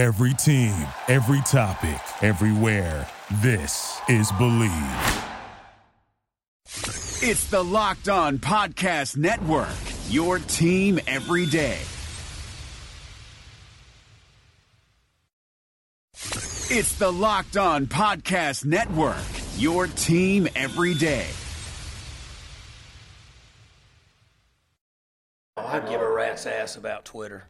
Every team, every topic, everywhere. This is Believe. It's the Locked On Podcast Network, your team every day. It's the Locked On Podcast Network, your team every day. I'd give a rat's ass about Twitter.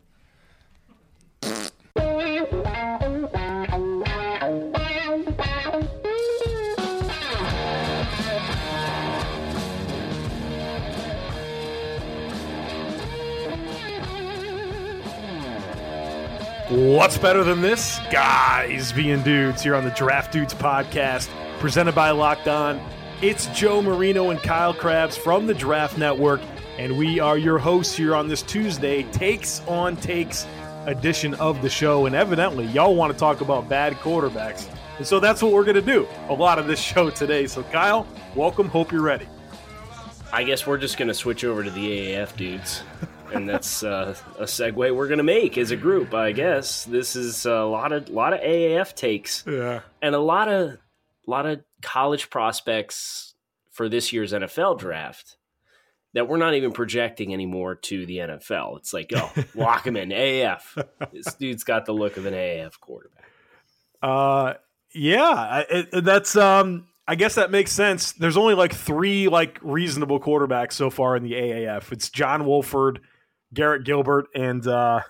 What's better than this? Guys being dudes here on the Draft Dudes podcast, presented by Locked On. It's Joe Marino and Kyle Crabbs from the Draft Network, and we are your hosts here on this Tuesday, Takes on Takes edition of the show. And evidently, y'all want to talk about bad quarterbacks. And so that's what we're going to do a lot of this show today. So, Kyle, welcome. Hope you're ready. I guess we're just going to switch over to the AAF dudes. And that's uh, a segue we're going to make as a group, I guess. This is a lot of lot of AAF takes, Yeah. and a lot of lot of college prospects for this year's NFL draft that we're not even projecting anymore to the NFL. It's like, oh, lock him in AAF. This dude's got the look of an AAF quarterback. Uh, yeah, it- that's um. I guess that makes sense. There's only like three like reasonable quarterbacks so far in the AAF. It's John Wolford, Garrett Gilbert, and uh,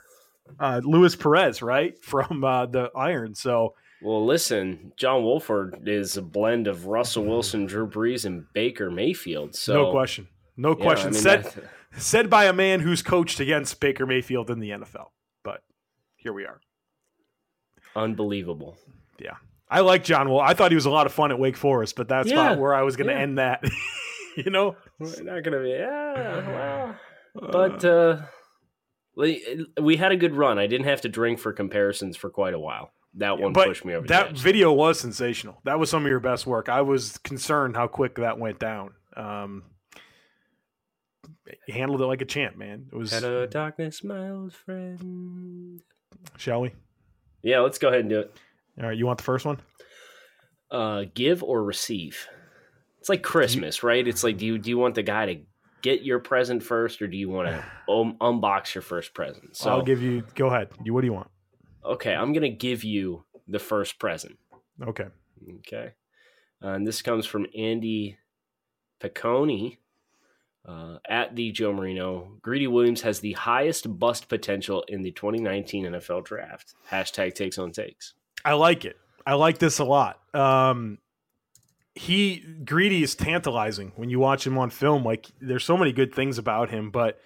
uh, Luis Perez, right from uh, the Iron. So Well, listen, John Wolford is a blend of Russell Wilson, Drew Brees, and Baker Mayfield. So no question, no yeah, question. I mean, said that- said by a man who's coached against Baker Mayfield in the NFL. But here we are. unbelievable. Yeah, I like John Wolf. I thought he was a lot of fun at Wake Forest, but that's Yeah, not where I was going to yeah. end that. you know. We're not gonna be yeah, well, but uh, we we had a good run. I didn't have to drink for comparisons for quite a while. That one but pushed me over that video was sensational. That was some of your best work. I was concerned how quick that went down. Um, you handled it like a champ, man. It was. Hello, darkness, my old friend. Shall we? Yeah, let's go ahead and do it. All right. You want the first one? Uh, give or receive. It's like Christmas, right? It's like do you do you want the guy to get your present first, or do you want to um, unbox your first present? So I'll give you. Go ahead. You. What do you want? okay, I'm gonna give you the first present. Okay. Okay. Uh, and this comes from Andy Piccone uh, at the Joe Marino. Greedy Williams has the highest bust potential in the 2019 NFL draft. Hashtag takes on takes. I like it. I like this a lot. Um, he greedy is tantalizing when you watch him on film. Like there's so many good things about him, but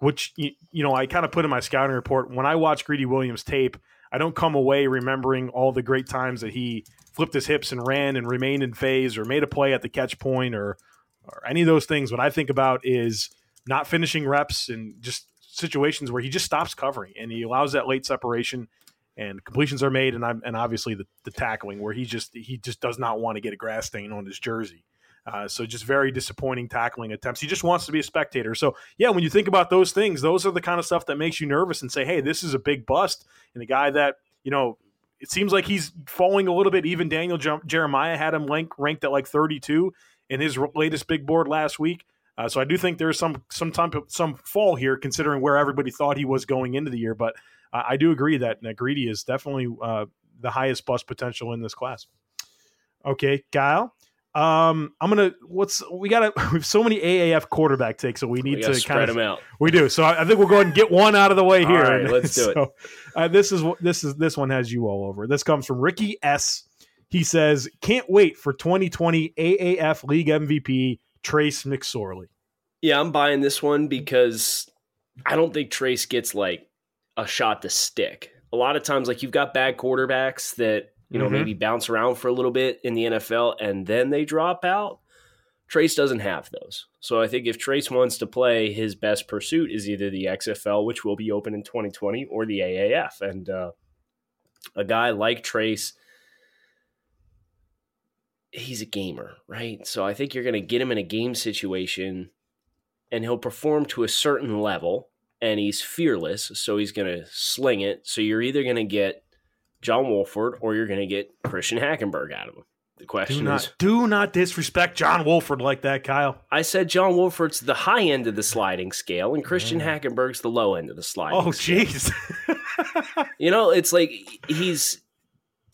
which you, you know I kind of put in my scouting report when I watch Greedy Williams tape. I don't come away remembering all the great times that he flipped his hips and ran and remained in phase or made a play at the catch point or or any of those things. What I think about is not finishing reps and just situations where he just stops covering and he allows that late separation and completions are made and I'm, and obviously the, the tackling where he just he just does not want to get a grass stain on his jersey. Uh, so just very disappointing tackling attempts. He just wants to be a spectator. So yeah, when you think about those things, those are the kind of stuff that makes you nervous and say, hey, this is a big bust and a guy that you know it seems like he's falling a little bit. Even Daniel Jer- Jeremiah had him rank, ranked at like 32 in his latest big board last week. Uh, so I do think there's some some of some fall here, considering where everybody thought he was going into the year. But uh, I do agree that, that Greedy is definitely uh, the highest bust potential in this class. Okay, Kyle. Um, I'm gonna. What's we got? We have so many AAF quarterback takes, so we need We to to spread kind of them out. we do. So I, I think we'll go ahead and get one out of the way All here. right, let's do it. Uh, this is what this is. This one has you all over. This comes from Ricky S. He says, "Can't wait for 2020 AAF League MVP Trace McSorley." Yeah, I'm buying this one because I don't think Trace gets like a shot to stick. A lot of times, like you've got bad quarterbacks that you know Mhm. maybe bounce around for a little bit in the NFL and then they drop out. Trace doesn't have those. So I think if Trace wants to play, his best pursuit is either the XFL, which will be open in 2020, or the AAF. And uh, a guy like Trace, he's a gamer, right? So I think you're going to get him in a game situation and he'll perform to a certain level. And he's fearless, so he's going to sling it. So you're either going to get John Wolford or you're going to get Christian Hackenberg out of him. The question Do not, is do not disrespect John Wolford like that, Kyle. I said John Wolford's the high end of the sliding scale and Christian Hackenberg's the low end of the sliding Oh, jeez. You know, it's like he's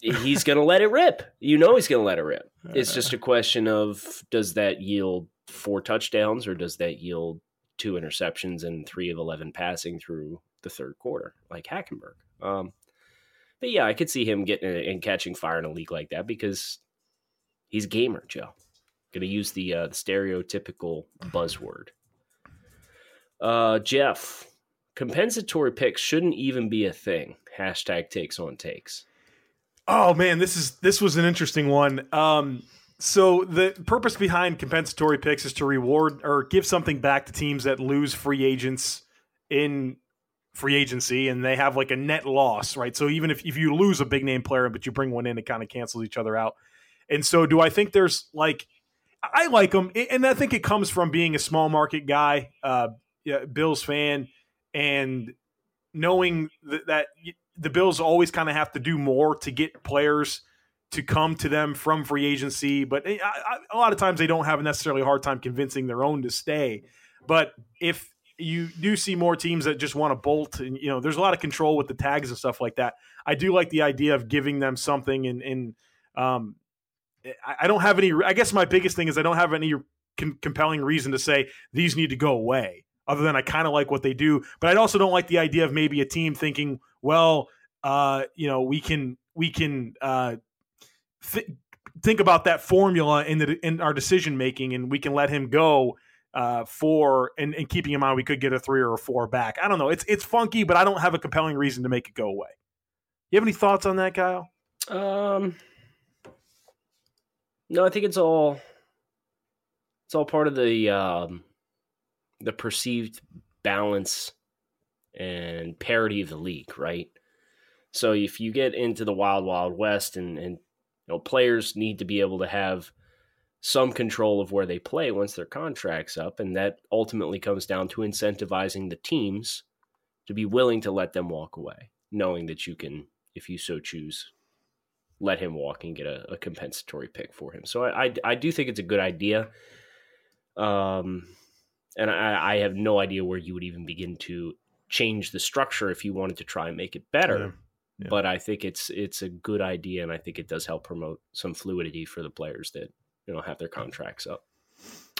he's going to let it rip. You know he's going to let it rip. It's just a question of does that yield four touchdowns or does that yield two interceptions and 3 of 11 passing through the third quarter like Hackenberg. Um but yeah, I could see him getting and catching fire in a league like that because he's a gamer, Joe. Going to use the, uh, the stereotypical buzzword. Uh, Jeff, compensatory picks shouldn't even be a thing. Hashtag takes on takes. Oh man, this is this was an interesting one. Um, so the purpose behind compensatory picks is to reward or give something back to teams that lose free agents in free agency and they have like a net loss, right? So even if, if you lose a big name player but you bring one in, it kind of cancels each other out. And so do I think there's like I like them, and I think it comes from being a small market guy, uh, yeah, Bills fan, and knowing that, that the Bills always kind of have to do more to get players to come to them from free agency. But I, I, a lot of times they don't have necessarily a hard time convincing their own to stay. But if you do see more teams that just want to bolt, and you know, there's a lot of control with the tags and stuff like that. I do like the idea of giving them something and and um, I don't have any. I guess my biggest thing is I don't have any com- compelling reason to say these need to go away. Other than I kind of like what they do, but I also don't like the idea of maybe a team thinking, well, uh, you know, we can we can uh, th- think about that formula in the in our decision making, and we can let him go uh, for and, and keeping in mind we could get a three or a four back. I don't know. It's it's funky, but I don't have a compelling reason to make it go away. You have any thoughts on that, Kyle? Um, no, I think it's all it's all part of the um, the perceived balance and parity of the league, right? So if you get into the wild, wild west, and and know players need to be able to have some control of where they play once their contract's up, and that ultimately comes down to incentivizing the teams to be willing to let them walk away, knowing that you can, if you so choose, let him walk and get a, a compensatory pick for him. So I, I, I do think it's a good idea. Um, and I, I have no idea where you would even begin to change the structure if you wanted to try and make it better. Yeah. Yeah. But I think it's it's a good idea, and I think it does help promote some fluidity for the players that you know have their contracts up.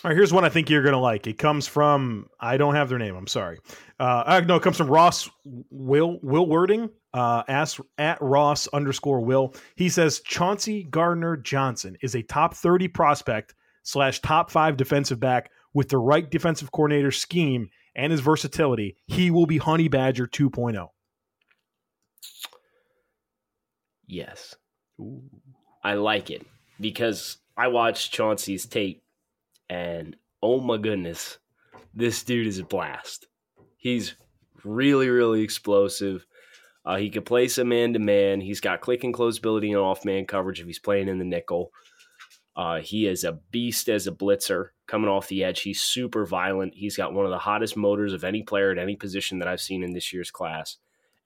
All right, here's one I think you're going to like. It comes from I don't have their name. I'm sorry. Uh, uh, no, it comes from Ross Will Will Wording. Uh, ask at Ross underscore Will. He says Chauncey Gardner Johnson is a top 30 prospect slash top five defensive back with the right defensive coordinator scheme and his versatility. He will be Honey Badger oh. 2.0. Yes, I like it because I watched Chauncey's tape, and oh my goodness, this dude is a blast. He's really, really explosive. Uh, he can play some man to man. He's got click and close ability and off man coverage if he's playing in the nickel. Uh, he is a beast as a blitzer coming off the edge. He's super violent. He's got one of the hottest motors of any player at any position that I've seen in this year's class.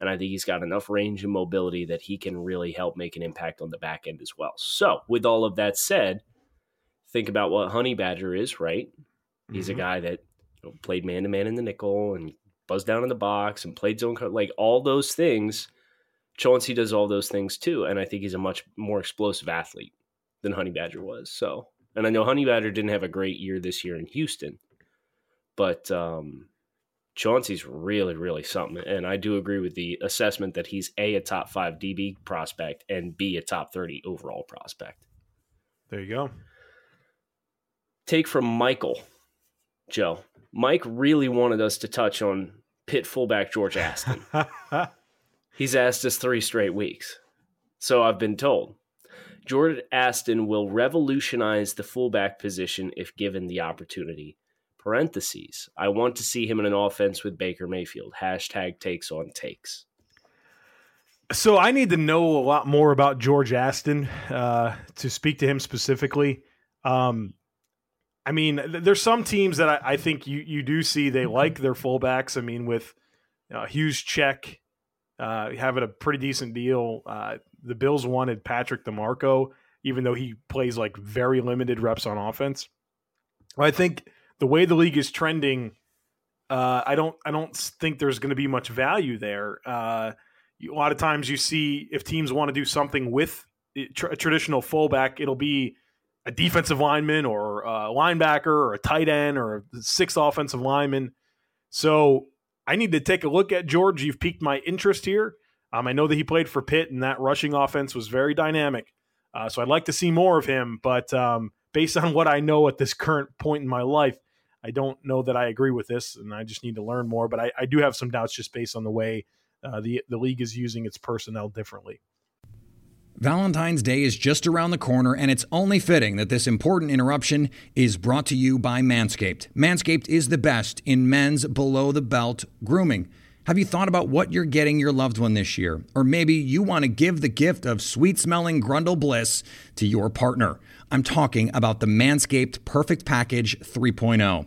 And I think he's got enough range and mobility that he can really help make an impact on the back end as well. So, with all of that said, think about what Honey Badger is, right? He's Mhm. a guy that you know, played man to man in the nickel and buzzed down in the box and played zone, like all those things. Chauncey does all those things too. And I think he's a much more explosive athlete than Honey Badger was. So, and I know Honey Badger didn't have a great year this year in Houston, but um, Chauncey's really, really something. And I do agree with the assessment that he's A, a top five DB prospect, and B, a top 30 overall prospect. There you go. Take from Michael, Joe. Mike really wanted us to touch on Pitt fullback George Aston. He's asked us three straight weeks. So I've been told. George Aston will revolutionize the fullback position if given the opportunity. Parentheses. I want to see him in an offense with Baker Mayfield. Hashtag takes on takes. So I need to know a lot more about George Aston uh, to speak to him specifically. Um, I mean, th- there's some teams that I, I think you you do see they like their fullbacks. I mean, with a huge check, uh, having a pretty decent deal. Uh, the Bills wanted Patrick DiMarco, even though he plays like very limited reps on offense. I think the way the league is trending, uh, I don't I don't think there's going to be much value there. Uh, a lot of times you see if teams want to do something with a traditional fullback, it'll be a defensive lineman or a linebacker or a tight end or a sixth offensive lineman. So I need to take a look at George. You've piqued my interest here. Um, I know that he played for Pitt, and that rushing offense was very dynamic. Uh, so I'd like to see more of him. But um, based on what I know at this current point in my life, I don't know that I agree with this, and I just need to learn more. But I, I do have some doubts just based on the way uh, the the league is using its personnel differently. Valentine's Day is just around the corner, and it's only fitting that this important interruption is brought to you by Manscaped. Manscaped is the best in men's below the belt grooming. Have you thought about what you're getting your loved one this year? Or maybe you want to give the gift of sweet smelling Grundle Bliss to your partner. I'm talking about the Manscaped Perfect Package 3.0.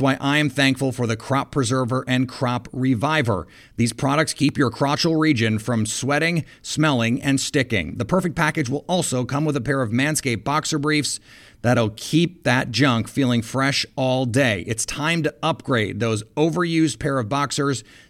why I am thankful for the Crop Preserver and Crop Reviver. These products keep your crotchal region from sweating, smelling, and sticking. The Perfect Package will also come with a pair of Manscaped boxer briefs that'll keep that junk feeling fresh all day. It's time to upgrade those overused pair of boxers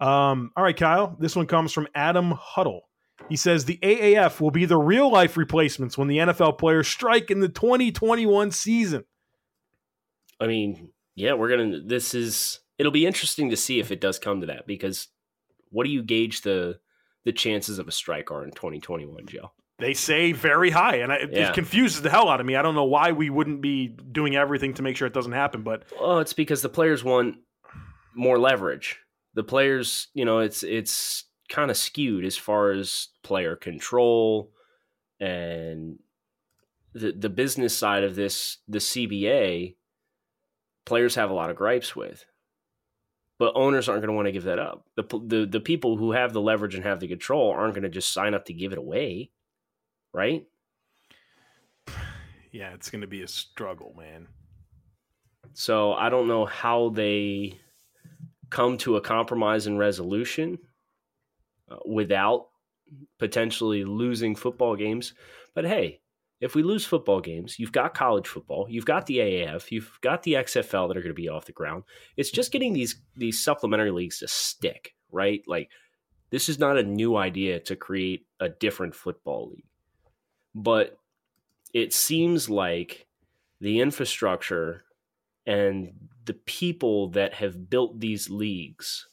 Um, all right, Kyle. This one comes from Adam Huddle. He says the AAF will be the real life replacements when the NFL players strike in the 2021 season. I mean, yeah, we're going to, this is, it'll be interesting to see if it does come to that because what do you gauge the, the chances of a strike are in 2021, Joe? They say very high, and I, Yeah. it confuses the hell out of me. I don't know why we wouldn't be doing everything to make sure it doesn't happen, but Well, it's because the players want more leverage. The players, you know, it's it's kind of skewed as far as player control and the the business side of this, the CBA, players have a lot of gripes with. But owners aren't going to want to give that up. The, the the people who have the leverage and have the control aren't going to just sign up to give it away, right? yeah, it's going to be a struggle, man. So I don't know how they come to a compromise and resolution uh, without potentially losing football games. But hey, if we lose football games, you've got college football, you've got the AAF, you've got the XFL that are going to be off the ground. It's just getting these these supplementary leagues to stick, right? Like this is not a new idea to create a different football league. But it seems like the infrastructure and the people that have built these leagues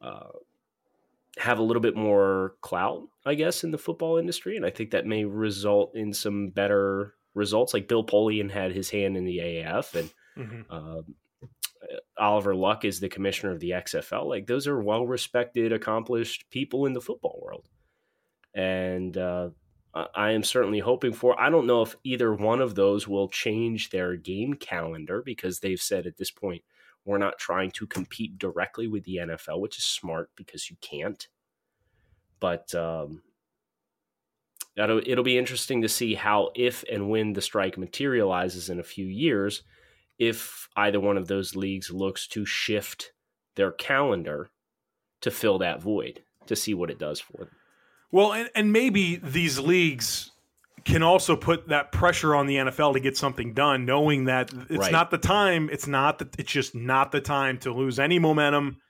uh, have a little bit more clout, I guess, in the football industry, and I think that may result in some better results. Like Bill Polian had his hand in the AAF, and Mm-hmm. um, Oliver Luck is the commissioner of the XFL. Like those are well respected, accomplished people in the football world, and uh, I am certainly hoping for. I don't know if either one of those will change their game calendar because they've said at this point we're not trying to compete directly with the NFL, which is smart because you can't. But um, it'll, it'll be interesting to see how, if and when the strike materializes in a few years, if either one of those leagues looks to shift their calendar to fill that void to see what it does for them. Well, and, and maybe these leagues can also put that pressure on the NFL to get something done, knowing that it's Right. not the time. It's not that it's just not the time to lose any momentum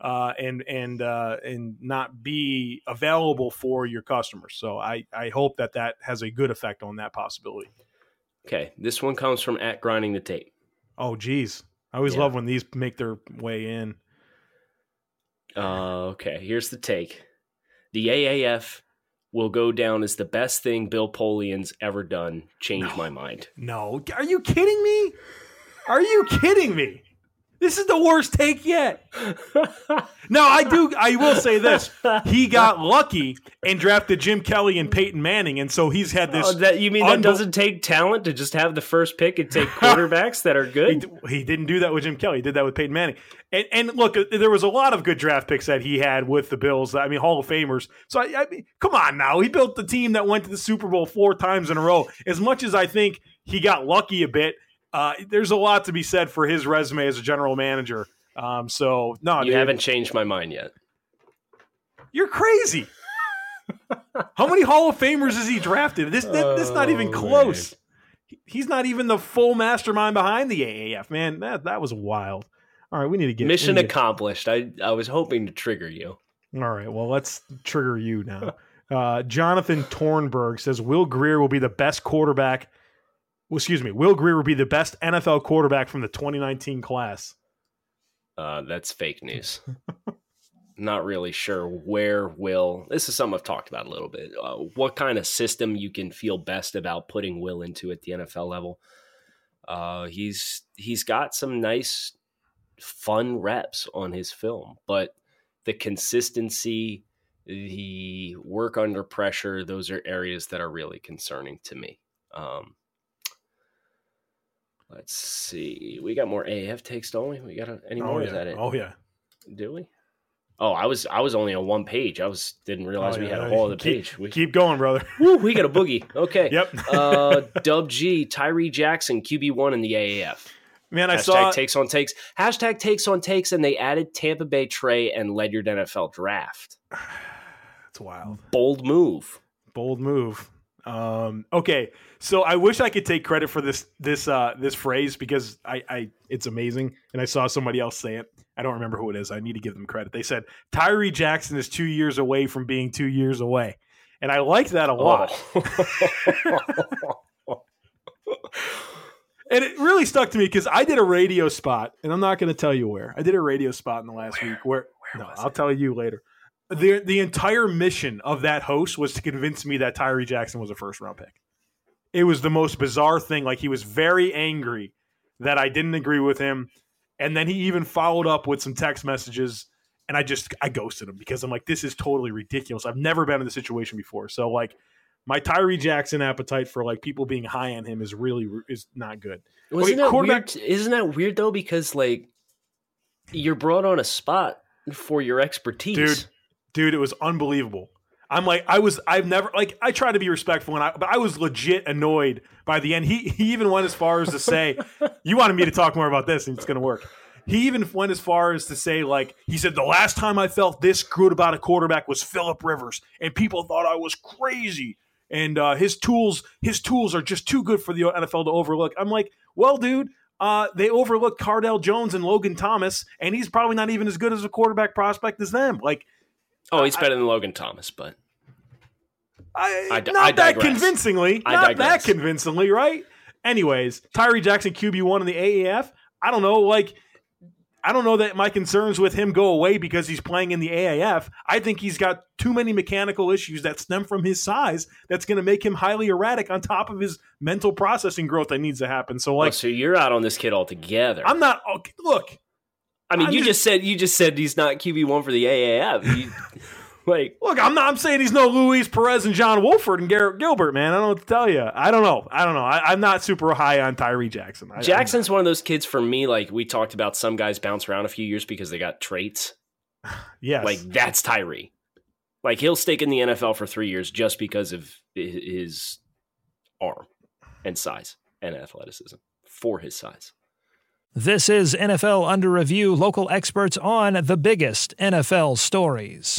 uh, and and uh, and not be available for your customers. So I I hope that that has a good effect on that possibility. Okay, this one comes from at grinding the tape. Oh, geez, I always Yeah. love when these make their way in. Uh, okay, here's the take. The AAF will go down as the best thing Bill Polian's ever done. Change my mind. No, are you kidding me? Are you kidding me? This is the worst take yet. No, I do. I will say this: he got lucky and drafted Jim Kelly and Peyton Manning, and so he's had this. Oh, that you mean that doesn't take talent to just have the first pick and take quarterbacks that are good? d- he didn't do that with Jim Kelly. He did that with Peyton Manning. And, and look, uh, there was a lot of good draft picks that he had with the Bills. I mean, Hall of Famers. So I, I mean, come on now. He built the team that went to the Super Bowl four times in a row. As much as I think he got lucky a bit, uh, there's a lot to be said for his resume as a general manager. Um, so no, You dude, haven't changed my mind yet. You're crazy. How many Hall of Famers has he drafted? This this, this not even Oh, close. He- He's not even the full mastermind behind the AAF. Man, that that was wild. All right, we need to get Mission need to- accomplished. I I was hoping to trigger you. All right, well, let's trigger you now. Uh, Jonathan Tornberg says Will Grier will be the best quarterback. Excuse me, Will Grier will be the best NFL quarterback from the 2019 class. Uh, that's fake news. Not really sure where Will. This is something I've talked about a little bit. Uh, what kind of system you can feel best about putting Will into at the NFL level? Uh, he's he's got some nice, fun reps on his film, but the consistency, the work under pressure, those are areas that are really concerning to me. Um, let's see. We got more AF takes, don't we? We got a- any more? oh, Is yeah. that it? oh yeah. Do we? Oh, I was I was only on one page. I was didn't realize Oh, we had a whole other Keep- page. We, Keep going, brother. Woo, we got a boogie. Okay. Yep. uh, Dub G, Tyree Jackson, QB one in the AAF. Man, I Hashtag saw takes on takes. Hashtag takes on takes, and they added Tampa Bay Trey and Ledyard NFL draft. it's wild. Bold move. bold move. Um, okay, so I wish I could take credit for this this uh, this phrase because I, I it's amazing, and I saw somebody else say it. I don't remember who it is. I need to give them credit. They said Tyree Jackson is two years away from being two years away, and I like that a lot. Oh. And it really stuck to me because I did a radio spot, and I'm not going to tell you where. I did a radio spot in the last week where, no, I'll tell you later. The the entire mission of that host was to convince me that Tyree Jackson was a first round pick. It was the most bizarre thing. Like he was very angry that I didn't agree with him, and then he even followed up with some text messages, and I just I ghosted him because I'm like, this is totally ridiculous. I've never been in this situation before, so like. My Tyree Jackson appetite for like people being high on him is really is not good. Wasn't Okay, that weird? Isn't that weird though? Because like you're brought on a spot for your expertise. dude dude it was unbelievable. I'm like i was i've never like i try to be respectful and i but i was legit annoyed by the end. He he even went as far as to say you wanted me to talk more about this and it's gonna work. He even went as far as to say like he said the last time i felt this good about a quarterback was philip rivers and people thought i was crazy and uh, his tools his tools are just too good for the nfl to overlook. I'm like well dude uh, they overlooked Cardale Jones and Logan Thomas, and he's probably not even as good as a quarterback prospect as them. Like, oh, he's better than Logan Thomas, but I, I not I that convincingly. I not that convincingly, right? Anyways, Tyree Jackson QB one in the AAF. I don't know, like I don't know that my concerns with him go away because he's playing in the AAF. I think he's got too many mechanical issues that stem from his size that's going to make him highly erratic on top of his mental processing growth that needs to happen. So oh, like so you're out on this kid altogether. I'm not okay, look, I mean, I'm you just- just, said you just said he's not QB one for the AAF. You, like, Look, I'm not. I'm saying he's no Luis Perez and John Wolford and Garrett Gilbert, man. I don't know what to tell you. I don't know. I don't know. I, I'm not super high on Tyree Jackson. I, Jackson's one of those kids for me. Like we talked about, some guys bounce around a few years because they got traits. Yes, Like that's Tyree. Like he'll stick in the NFL for three years just because of his arm and size and athleticism for his size. This is NFL Under Review, local experts on the biggest NFL stories.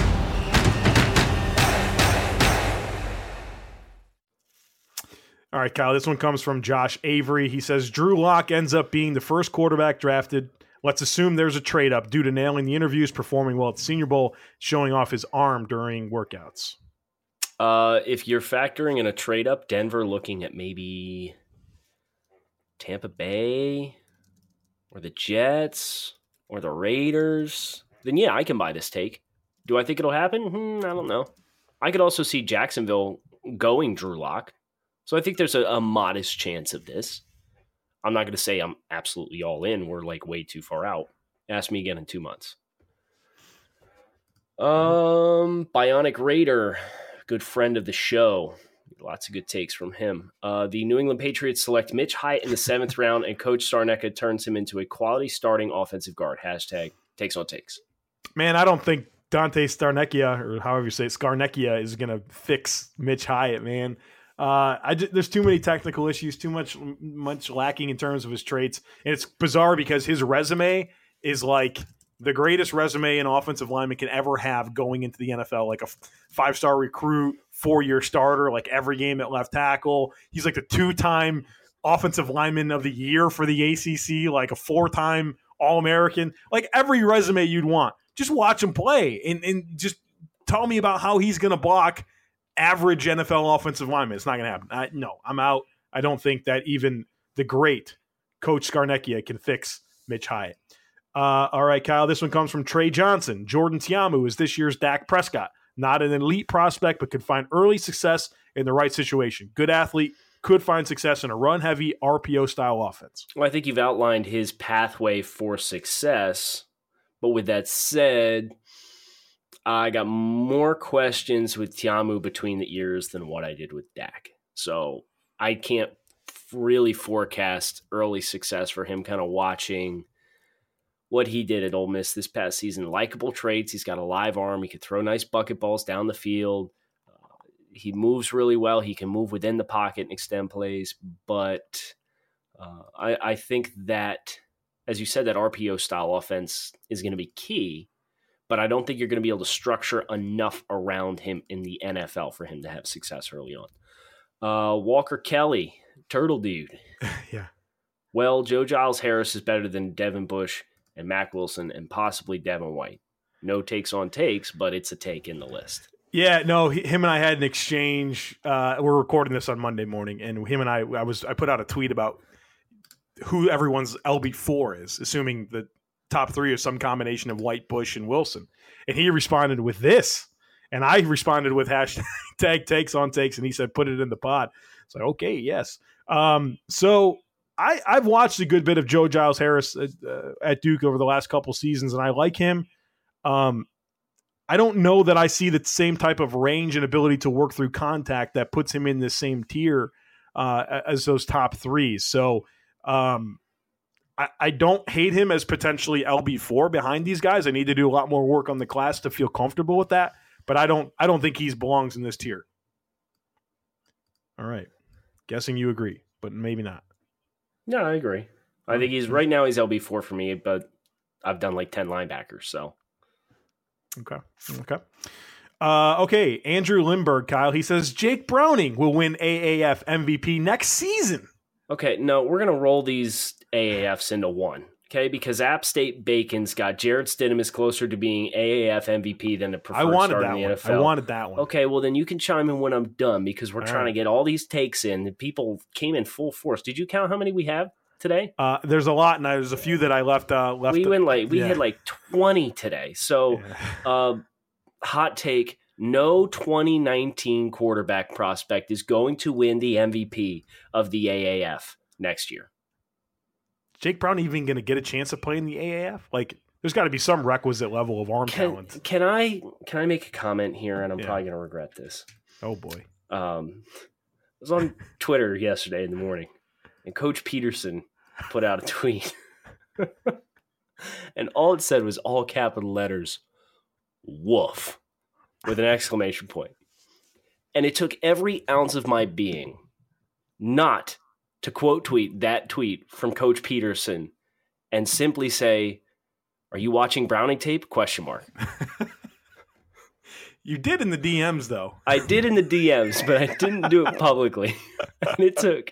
All right, Kyle, this one comes from Josh Avery. He says Drew Lock ends up being the first quarterback drafted. Let's assume there's a trade up due to nailing the interviews, performing well at the Senior Bowl, showing off his arm during workouts. Uh, if you're factoring in a trade up, Denver looking at maybe Tampa Bay or the Jets or the Raiders, then yeah, I can buy this take. Do I think it'll happen? Hmm, I don't know. I could also see Jacksonville going Drew Lock. So I think there's a, a modest chance of this. I'm not going to say I'm absolutely all in. We're like way too far out. Ask me again in two months. Um, Bionic Raider, good friend of the show. Lots of good takes from him. Uh, the New England Patriots select Mitch Hyatt in the seventh round, and Coach Sarnecka turns him into a quality starting offensive guard. Hashtag takes on takes. Man, I don't think Dante Starnecchia, or however you say it, Scarnecchia, is going to fix Mitch Hyatt, man. Uh, I just, there's too many technical issues, too much much lacking in terms of his traits, and it's bizarre because his resume is like the greatest resume an offensive lineman can ever have going into the NFL. Like a five star recruit, four year starter, like every game at left tackle. He's like the two time offensive lineman of the year for the ACC, like a four time All American, like every resume you'd want. Just watch him play and, and just tell me about how he's going to block average NFL offensive lineman. It's not going to happen. I, no, I'm out. I don't think that even the great Coach Scarnecchia can fix Mitch Hyatt. Uh, all right, Kyle. This one comes from Trey Johnson. Jordan Ta'amu is this year's Dak Prescott. Not an elite prospect, but could find early success in the right situation. Good athlete, could find success in a run heavy RPO style offense. Well, I think you've outlined his pathway for success. But with that said, I got more questions with Ta'amu between the ears than what I did with Dak. So I can't really forecast early success for him kind of watching what he did at Ole Miss this past season. Likable traits. He's got a live arm. He can throw nice bucket balls down the field. Uh, he moves really well. He can move within the pocket and extend plays. But uh, I, I think that, as you said, that RPO style offense is going to be key but I don't think you're going to be able to structure enough around him in the NFL for him to have success early on. Uh, Walker Kelly, Turtle Dude. yeah. Well, Joe Giles Harris is better than Devin Bush and Mack Wilson and possibly Devin White. No takes on takes, but it's a take in the list. Yeah, no, he, him and I had an exchange. Uh, we're recording this on Monday morning, and him and I, I was, I put out a tweet about who everyone's LB four is, assuming that top three or some combination of White, Bush, and Wilson. And he responded with this. And I responded with hashtag takes on takes. And he said, put it in the pod. It's like, okay, yes. Um, so I, I've watched a good bit of Joe Giles Harris at, uh, at Duke over the last couple seasons, and I like him. Um, I don't know that I see the same type of range and ability to work through contact that puts him in the same tier uh, as those top three. So, um, I, I don't hate him as potentially LB four behind these guys. I need to do a lot more work on the class to feel comfortable with that. But I don't I don't think he belongs in this tier. All right. Guessing you agree, but maybe not. No, I agree. I think he's right now he's LB four for me, but I've done like ten linebackers, so Okay. Okay. Uh, okay, Andrew Lindbergh, Kyle. He says Jake Browning will win AAF MVP next season. Okay, no, we're gonna roll these AAFs into one Okay, because App State Bacon's got Jarrett Stidham is closer to being AAF MVP than the preferred I wanted starter that in the one. NFL. I wanted that one. Okay, well then you can chime in when I'm done because we're All trying right. to get all these takes in. People came in full force. Did you count how many we have today? Uh, there's a lot, and there's a few that I left. Uh, left. we went like we yeah. had like 20 today. So, uh, hot take: No 2019 quarterback prospect is going to win the MVP of the AAF next year. Jake Brown even going to get a chance of playing the AAF? Like, there's got to be some requisite level of arm Can, talent. can I can I make a comment here? And I'm Yeah. probably going to regret this. Oh boy. Um, I was on Twitter yesterday in the morning, and Coach Peterson put out a tweet, and all it said was all capital letters, "woof," with an exclamation point. And it took every ounce of my being not to quote tweet that tweet from Coach Peterson and simply say, "Are you watching Browning tape?" Question mark. You did in the DMs though. I did in the DMs, but I didn't do it publicly. and it took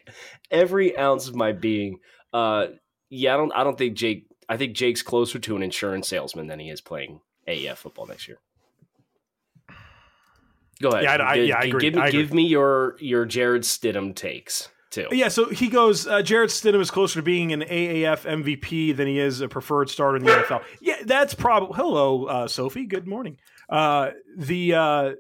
every ounce of my being. Uh, yeah, I don't. I don't think Jake. I think Jake's closer to an insurance salesman than he is playing AAF football next year. Go ahead. Yeah, I- I- yeah, I agree. Give me, give me your your Jarrett Stidham takes too. Yeah, so he goes. Uh, Jarrett Stidham is closer to being an AAF MVP than he is a preferred starter in the NFL. Yeah, that's probably. Hello, uh, Sophie. Good morning. Uh, the uh,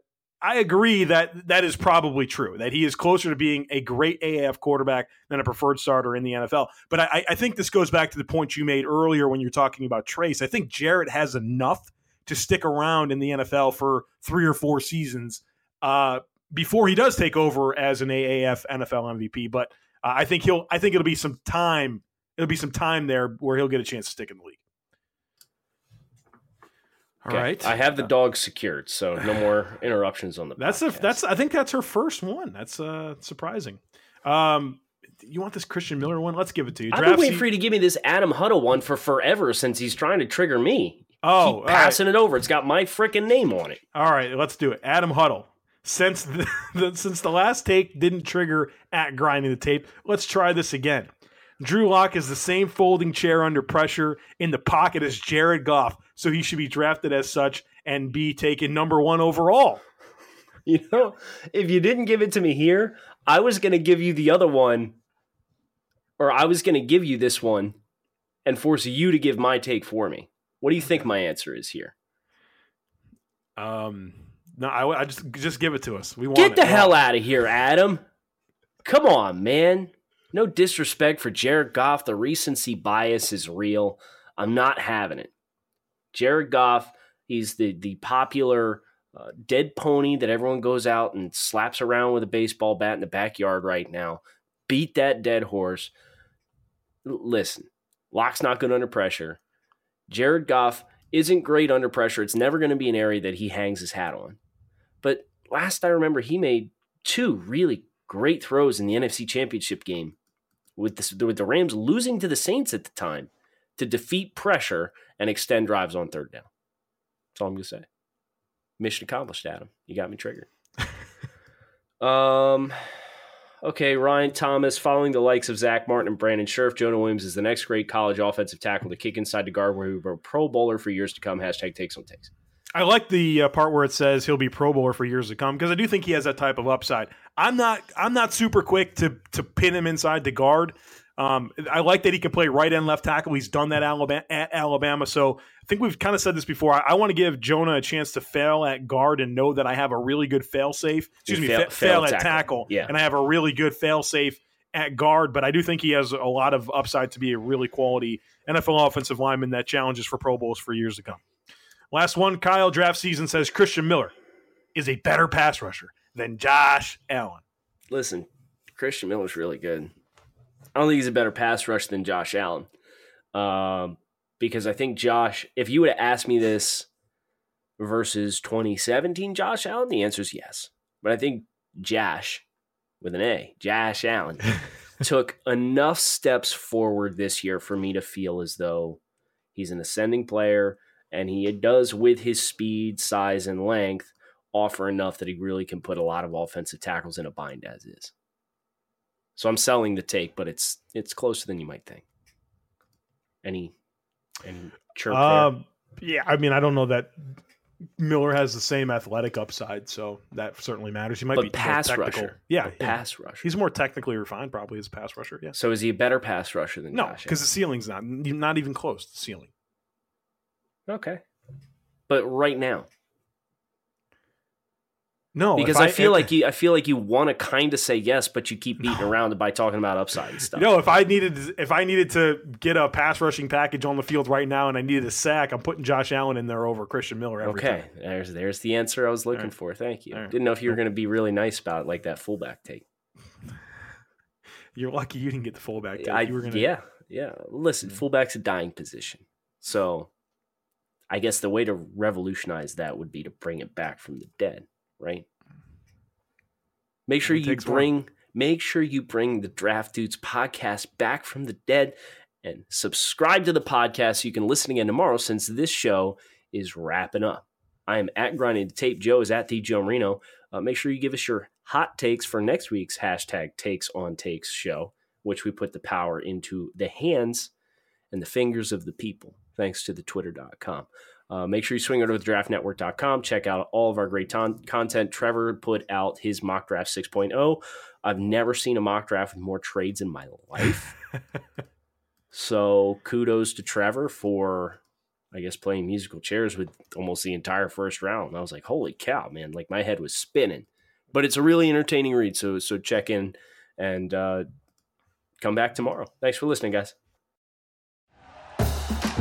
I agree that that is probably true. That he is closer to being a great AAF quarterback than a preferred starter in the NFL. But I, I think this goes back to the point you made earlier when you're talking about Trace. I think Jared has enough to stick around in the NFL for three or four seasons uh, before he does take over as an AAF NFL MVP. But uh, I think he'll. I think it'll be some time. It'll be some time there where he'll get a chance to stick in the league. All Okay. right, I have the dog secured, so no more interruptions on the. That's a, that's. I think that's her first one. That's uh, surprising. Um, you want this Christian Miller one? Let's give it to you. I've been waiting for you to give me this Adam Huddle one for forever since he's trying to trigger me. Oh, all Keep right. passing it over. It's got my freaking name on it. All right, let's do it. Adam Huddle. Since the, the since the last take didn't trigger at grinding the tape, let's try this again. Drew Lock is the same folding chair under pressure in the pocket as Jared Goff, so he should be drafted as such and be taken number one overall. You know, if you didn't give it to me here, I was going to give you the other one, or I was going to give you this one and force you to give my take for me. What do you think my answer is here? Um, no, I, I just just give it to us. We want Get the We hell out of here, Adam. Come on, man. No disrespect for Jared Goff. The recency bias is real. I'm not having it. Jared Goff, he's the the popular uh, dead pony that everyone goes out and slaps around with a baseball bat in the backyard right now. Beat that dead horse. L- listen, Lock's not good under pressure. Jared Goff isn't great under pressure. It's never going to be an area that he hangs his hat on. But last I remember, he made two really great throws in the NFC Championship game with the, with the Rams losing to the Saints at the time to defeat pressure and extend drives on third down. That's all I'm going to say. Mission accomplished, Adam. You got me triggered. um, okay, Ryan Thomas, following the likes of Zack Martin and Brandon Scherff, Jonah Williams is the next great college offensive tackle to kick inside the guard where he will be a pro bowler for years to come. Hashtag takes on takes. I like the uh, part where it says he'll be Pro Bowler for years to come because I do think he has that type of upside. I'm not I'm not super quick to to pin him inside the guard. Um, I like that he can play right and left tackle. He's done that Alabama, at Alabama. So I think we've kind of said this before. I, I want to give Jonah a chance to fail at guard and know that I have a really good fail safe. Excuse me, Fail- fa- fail, fail at tackle. tackle. Yeah. and I have a really good fail safe at guard. But I do think he has a lot of upside to be a really quality NFL offensive lineman that challenges for Pro Bowls for years to come. Last one, Kyle draft season says Christian Miller is a better pass rusher than Josh Allen. Listen, Christian Miller's really good. I don't think he's a better pass rush than Josh Allen. Um, because I think Josh, if you would have asked me this versus 2017 Josh Allen, the answer is yes. But I think Josh, with an A, Josh Allen, took enough steps forward this year for me to feel as though he's an ascending player and he does, with his speed, size, and length, offer enough that he really can put a lot of offensive tackles in a bind as is. So I'm selling the take, but it's it's closer than you might think. Any And chirp. Um, yeah, I mean, I don't know that Miller has the same athletic upside, so that certainly matters. He might But be pass technical. rusher. Yeah, yeah. pass rusher. He's more technically refined, probably as a pass rusher. Yeah. So is he a better pass rusher than No, because the ceiling's not not even close to the ceiling. Allen? okay. But right now, No, because I, feel if- like you, I feel like you want to kind of say yes, but you keep beating around it by talking about upside and stuff. You know, if I needed if I needed to get a pass rushing package on the field right now and I needed a sack, I'm putting Josh Allen in there over Christian Miller every okay, time. there's there's the answer I was looking right. for. Thank you. All right. Didn't know if you were going to be really nice about it, like that fullback take. You're lucky you didn't get the fullback. take. I, you were gonna, Yeah, yeah. Listen, Mm. fullback's a dying position, so I guess the way to revolutionize that would be to bring it back from the dead, right? Make sure you bring make sure you bring the Draft Dudes podcast back from the dead and subscribe to the podcast so you can listen again tomorrow since this show is wrapping up. I am at Grinding the Tape. Joe is at the Joe Marino. Uh, make sure you give us your hot takes for next week's hashtag Takes on Takes show, which we put the power into the hands and the fingers of the people, thanks to the twitter.com. Uh, make sure you swing over to draftnetwork.com. Check out all of our great ton- content. Trevor put out his mock draft 6.0. I've never seen a mock draft with more trades in my life. so kudos to Trevor for, I guess, playing musical chairs with almost the entire first round. And I was like, holy cow, man! Like my head was spinning. But it's a really entertaining read. So so check in and uh, come back tomorrow. Thanks for listening, guys.